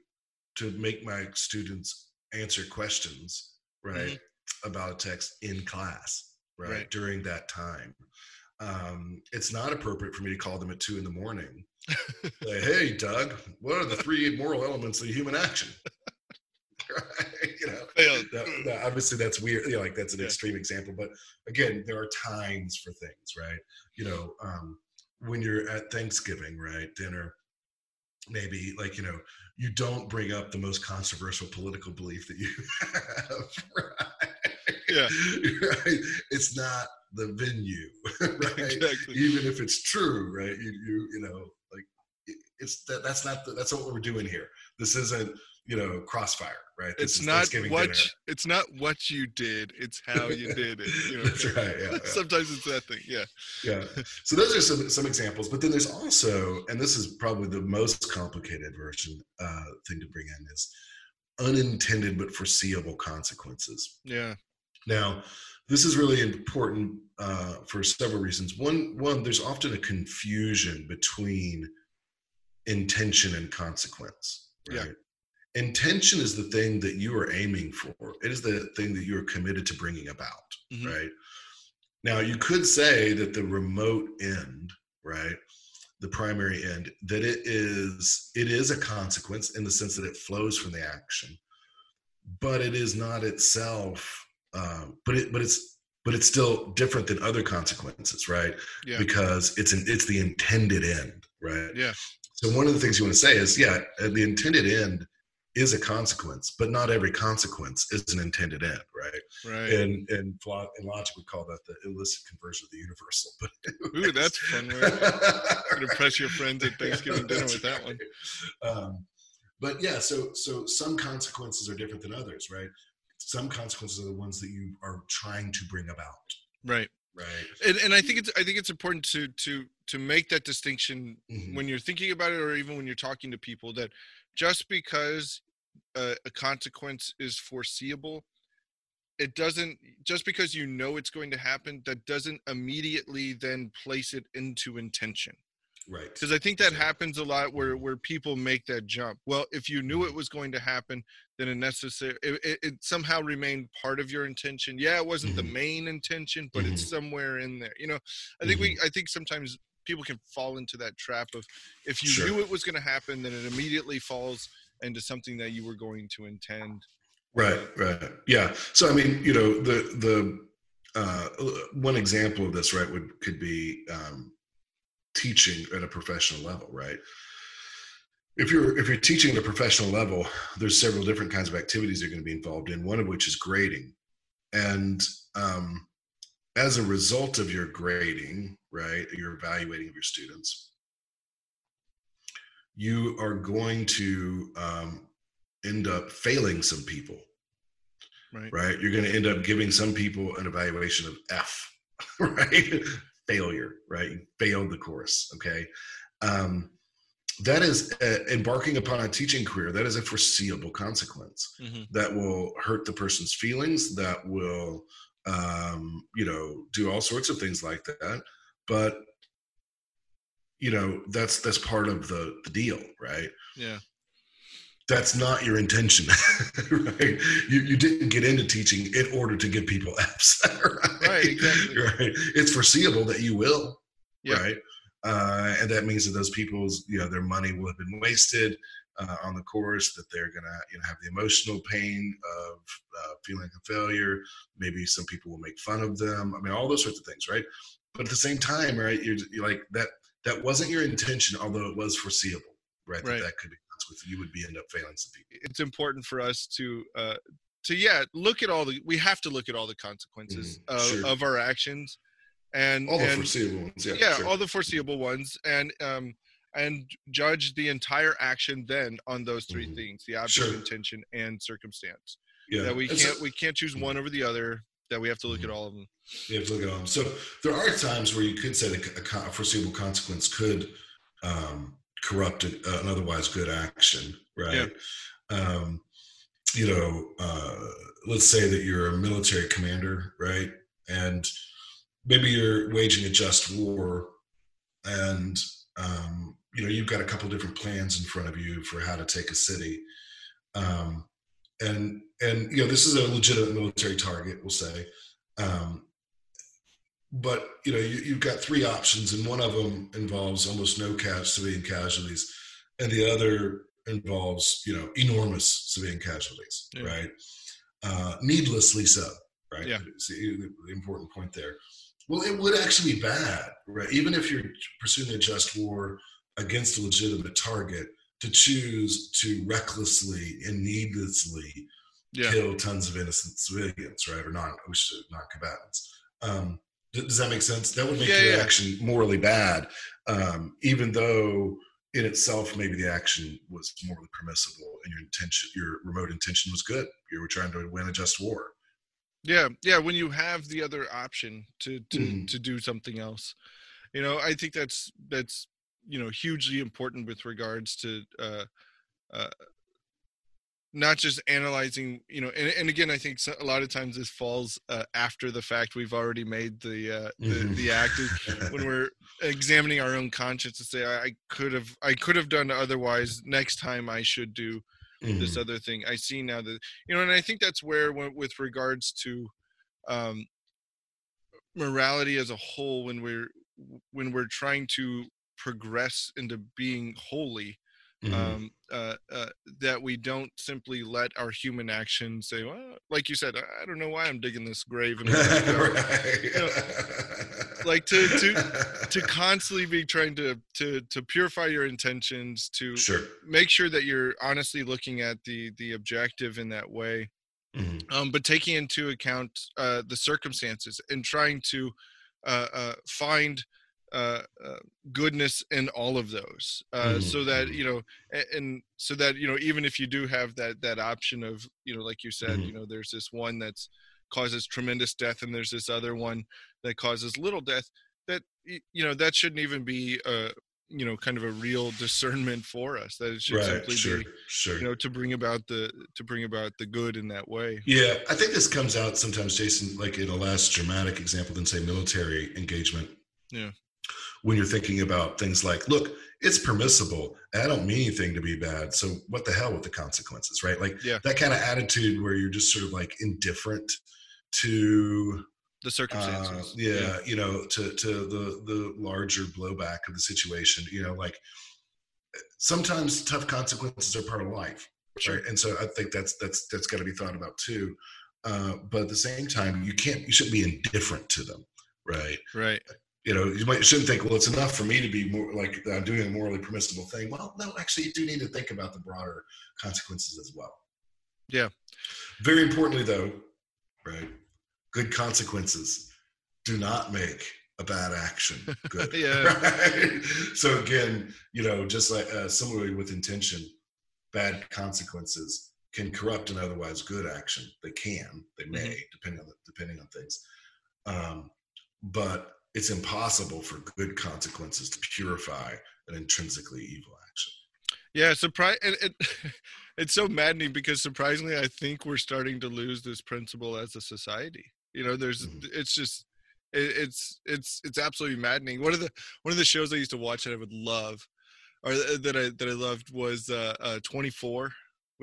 to make my students answer questions, right, mm-hmm. about a text in class, right, right, during that time. Um, it's not appropriate for me to call them at two in the morning. say, hey, Doug, what are the three moral elements of human action? You know, that, that, obviously that's weird. You know, like that's an yeah. extreme example, but again, there are times for things, right? You know, um, when you're at Thanksgiving, right, dinner, maybe like you know you don't bring up the most controversial political belief that you have right yeah. Right? It's not the venue right? Exactly. even if it's true right? You you you know like it's that that's not the, that's not what we're doing here. This isn't you know crossfire right? This it's not what dinner. it's not what you did it's how you did it you know that's right yeah, yeah, sometimes it's that thing yeah. Yeah. So those are some some examples but then there's also and this is probably the most complicated version uh thing to bring in is unintended but foreseeable consequences. Yeah now this is really important uh, for several reasons. One one there's often a confusion between intention and consequence right? Yeah intention is the thing that you are aiming for. It is the thing that you are committed to bringing about mm-hmm. right? Now you could say that the remote end right the primary end that it is it is a consequence in the sense that it flows from the action but it is not itself um, but it but it's but it's still different than other consequences right yeah. because it's an it's the intended end right yeah so one of the things you want to say is yeah the intended end is a consequence, but not every consequence is an intended end, right? Right. And and in logic we call that the illicit conversion of the universal. But ooh, that's fun. Right? Gonna press your friends at Thanksgiving dinner with that one. Um, but yeah, so so some consequences are different than others, right? Some consequences are the ones that you are trying to bring about. Right. Right. And and I think it's I think it's important to to to make that distinction mm-hmm. when you're thinking about it or even when you're talking to people that just because a, a consequence is foreseeable it doesn't just because you know it's going to happen that doesn't immediately then place it into intention right. Because i think that happens a lot where where people make that jump. Well if you knew it was going to happen then it necessary it, it, it somehow remained part of your intention. Yeah it wasn't mm-hmm. the main intention but mm-hmm. it's somewhere in there you know? I think mm-hmm. we i think sometimes people can fall into that trap of if you sure. knew it was going to happen then it immediately falls into something that you were going to intend right? right. Yeah. So i mean you know the the uh, one example of this right would could be um, teaching at a professional level right if you're if you're teaching at a professional level there's several different kinds of activities you're going to be involved in one of which is grading and um, as a result of your grading right your evaluating of your students you are going to um, end up failing some people. Right. right. You're going to end up giving some people an evaluation of F, right? Failure, right? You failed the course. Okay. Um, that is uh, embarking upon a teaching career. That is a foreseeable consequence mm-hmm. that will hurt the person's feelings, that will, um, you know, do all sorts of things like that. But you know that's that's part of the the deal right yeah that's not your intention right? You, you didn't get into teaching in order to give people apps right? right exactly. Right. It's foreseeable that you will yeah. right? Uh, and that means that those people's you know their money will have been wasted uh, on the course that they're gonna you know have the emotional pain of uh, feeling a failure. Maybe some people will make fun of them. I mean all those sorts of things right? But at the same time right you're, you're like that that wasn't your intention although it was foreseeable right, right. that that could be with you would be end up failing some people it's important for us to uh to yeah look at all the we have to look at all the consequences Mhm, of, sure. of our actions and all the and foreseeable ones yeah, yeah sure. all the foreseeable ones and um and judge the entire action then on those 3 Mhm. things the object Sure. intention and circumstance yeah that we can't we can't choose one over the other that we have to look Mhm. at all of them You have to look at them. So there are times where you could say that a, a foreseeable consequence could um, corrupt a, an otherwise good action, right? Um, you know, uh, let's say that you're a military commander, right? And maybe you're waging a just war, and um, you know you've got a couple different plans in front of you for how to take a city. Um, and and you know this is a legitimate military target, we'll say. Um, but you know you, you've got three options, and one of them involves almost no civilian casualties, and the other involves you know enormous civilian casualties, Yeah. right? Uh, needlessly so, right? Yeah. See, the important point there. Well, it would actually be bad, right? Even if you're pursuing a just war against a legitimate target, to choose to recklessly and needlessly yeah kill tons of innocent civilians, right, or non non-combatants. Um, does that make sense? That would make Yeah, your yeah. action morally bad, um, even though in itself maybe the action was morally permissible and your intention, your remote intention was good. You were trying to win a just war. yeah yeah when you have the other option to to Mhm. to do something else you know i think that's that's you know hugely important with regards to uh uh not just analyzing you know and, and again i think so, a lot of times this falls uh, after the fact we've already made the uh the, Mhm. the act when we're examining our own conscience to say I, could have i could have done otherwise next time i should do this Mhm. other thing i see now that you know and i think that's where with regards to um morality as a whole when we're when we're trying to progress into being holy Mhm. um uh, uh that we don't simply let our human action say well like you said i, don't know why i'm digging this grave and let it go." Right. like to- to to constantly be trying to to to purify your intentions to sure. make sure that you're honestly looking at the the objective in that way Mhm. um, but taking into account uh, the circumstances and trying to uh, uh, find uh, uh, goodness in all of those, uh, so that Mhm. you know, and, and so that you know, even if you do have that that option of you know, like you said, Mhm. you know, there's this one that's causes tremendous death, and there's this other one that causes little death. That you know, that shouldn't even be a you know, kind of a real discernment for us. That it should Right. simply Sure. be Sure. you know to bring about the to bring about the good in that way. Yeah, I think this comes out sometimes, Jason, like in a less dramatic example than say military engagement. Yeah. When you're thinking about things like, look, it's permissible. I don't mean anything to be bad. So what the hell with the consequences, right? Like Yeah. that kind of attitude where you're just sort of like indifferent to The uh, circumstances. yeah, you know, to to the the larger blowback of the situation. You know, like sometimes tough consequences are part of life Sure. right? And so I think that's that's that's got to be thought about too. Uh, but at the same time, you can't you shouldn't be indifferent to them, right? Right. You know, you might shouldn't think, well, it's enough for me to be more like I'm doing a morally permissible thing. Well, no, actually, you do need to think about the broader consequences as well. Yeah. Very importantly, though, right? Good consequences do not make a bad action good. Yeah. Right? So again, you know, just like uh, similarly with intention, bad consequences can corrupt an otherwise good action. They can, they may, Mm-hmm. depending on the, depending on things. Um, but it's impossible for good consequences to purify an intrinsically evil action. Yeah. Surprise. And it, it's so maddening because surprisingly, I think we're starting to lose this principle as a society. You know, there's. Mhm. It's just. It, it's it's it's absolutely maddening. One of the one of the shows I used to watch that I would love, or that I that I loved was uh, uh 24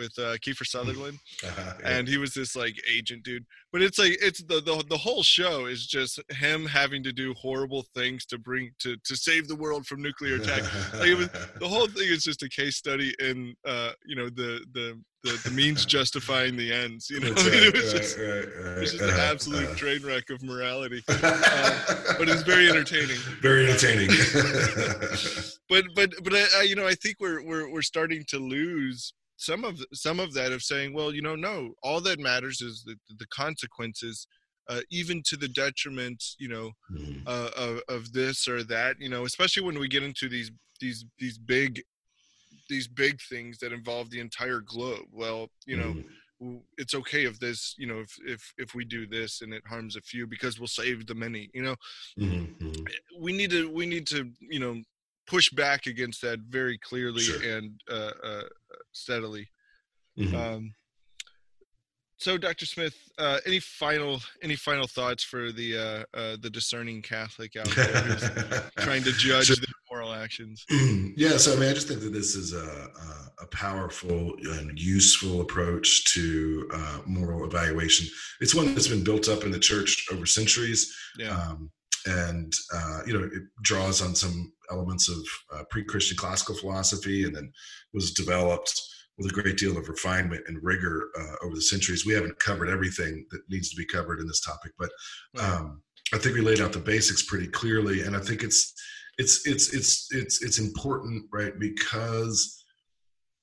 with uh, Kiefer Sutherland, Uh-huh, yeah. and he was this like agent dude. But it's like it's the, the the whole show is just him having to do horrible things to bring to to save the world from nuclear attack. like, it was- The whole thing is just a case study in uh, you know the the the, the means justifying the ends. You know, right, it was right, just right, right. it's just an Uh-huh, absolute uh-huh. train wreck of morality. but it's very entertaining. Very entertaining. but but but I, I, you know I think we're we're we're starting to lose some of some of that of saying well you know no all that matters is the the consequences uh, even to the detriment you know Mhm. uh, of of this or that you know especially when we get into these these these big these big things that involve the entire globe well you know Mhm. it's okay if this you know if if if we do this and it harms a few because we'll save the many you know Mhm, mhm. we need to we need to you know push back against that very clearly Sure. and uh, uh, steadily. Mhm. Um, so, Dr. Smith, uh, any final any final thoughts for the uh, uh, the discerning Catholic out there trying to judge their moral actions? yeah, so I mean, I just think that this is a, a, a powerful and useful approach to uh, moral evaluation. It's one that's been built up in the church over centuries, Yeah, um, and uh, you know, it draws on some elements of uh, pre-Christian classical philosophy, and then was developed with a great deal of refinement and rigor uh, over the centuries. We haven't covered everything that needs to be covered in this topic, but um, I think we laid out the basics pretty clearly, and I think it's it's it's it's it's it's important, right? Because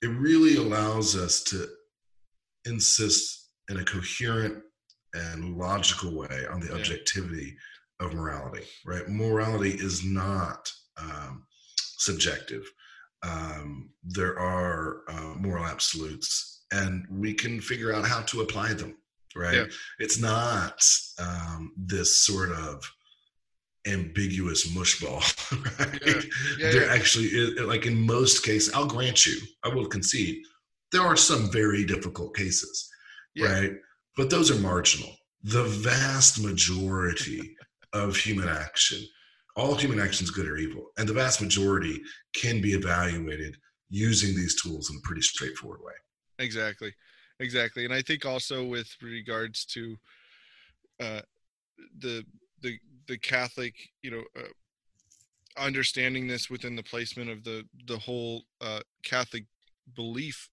it really allows us to insist in a coherent and logical way on the Yeah. Of morality, right? Morality is not um, subjective. Um, there are uh, moral absolutes, and we can figure out how to apply them, right? Yeah. It's not um, this sort of ambiguous mushball, right? Yeah. Yeah, there actually is, like in most cases, I'll grant you, I will concede, there are some very difficult cases, right? But those are marginal. The vast majority of human action, all human action is good or evil, and the vast majority can be evaluated using these tools in a pretty straightforward way. exactly, exactly. And I think also with regards to uh, the the the Catholic, you know, uh, understanding this within the placement of the the whole uh, Catholic belief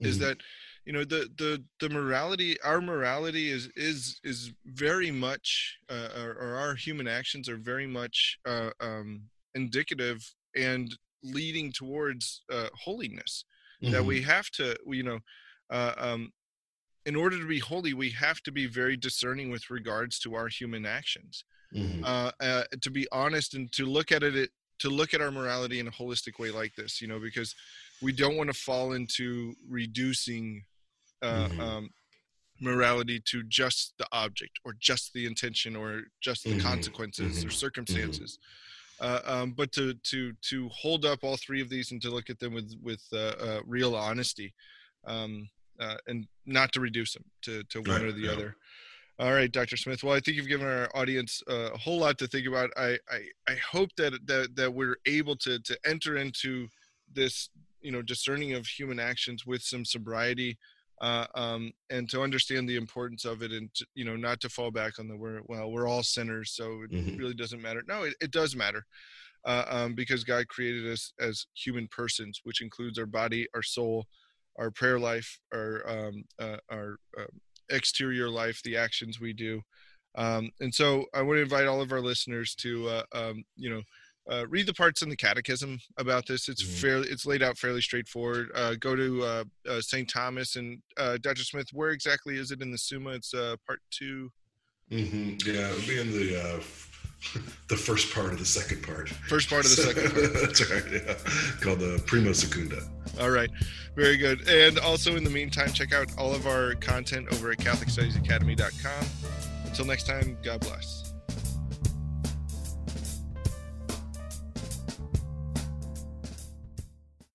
is Mhm. that you know the the the morality our morality is is is very much uh, or, or our human actions are very much uh, um, indicative and leading towards uh, holiness that Mhm. we have to you know uh, um, in order to be holy we have to be very discerning with regards to our human actions Mhm. uh, uh, to be honest and to look at it to look at our morality in a holistic way like this you know because we don't want to fall into reducing uh, Mhm. um, morality to just the object or just the intention or just the Mhm. consequences or Mhm. circumstances uh, um, but to to to hold up all three of these and to look at them with with uh, uh, real honesty um, uh, and not to reduce them to, to one Right, or the yeah. other all right, Dr. Smith. Well, I think you've given our audience uh, a whole lot to think about. I, I, I hope that, that that we're able to to enter into this, you know, discerning of human actions with some sobriety, uh, um, and to understand the importance of it, and to, you know, not to fall back on the we're well, we're all sinners, so it Mhm. really doesn't matter. No, it, it does matter, uh, um, because God created us as human persons, which includes our body, our soul, our prayer life, our um, uh, our um, exterior life, the actions we do. Um, and so I want to invite all of our listeners to, uh, um, you know, uh, read the parts in the catechism about this. It's Mhm. fairly, it's laid out fairly straightforward. Uh, go to uh, uh, St. Thomas and uh, Dr. Smith. Where exactly is it in the Summa? It's uh, part two, mm-hmm. Yeah, it'll be in the uh, the first part of the second part. first part of the second part. That's right. Yeah, called the Prima Secunda. All right, very good. And also, in the meantime, check out all of our content over at CatholicStudiesAcademy.com. Until next time, God bless.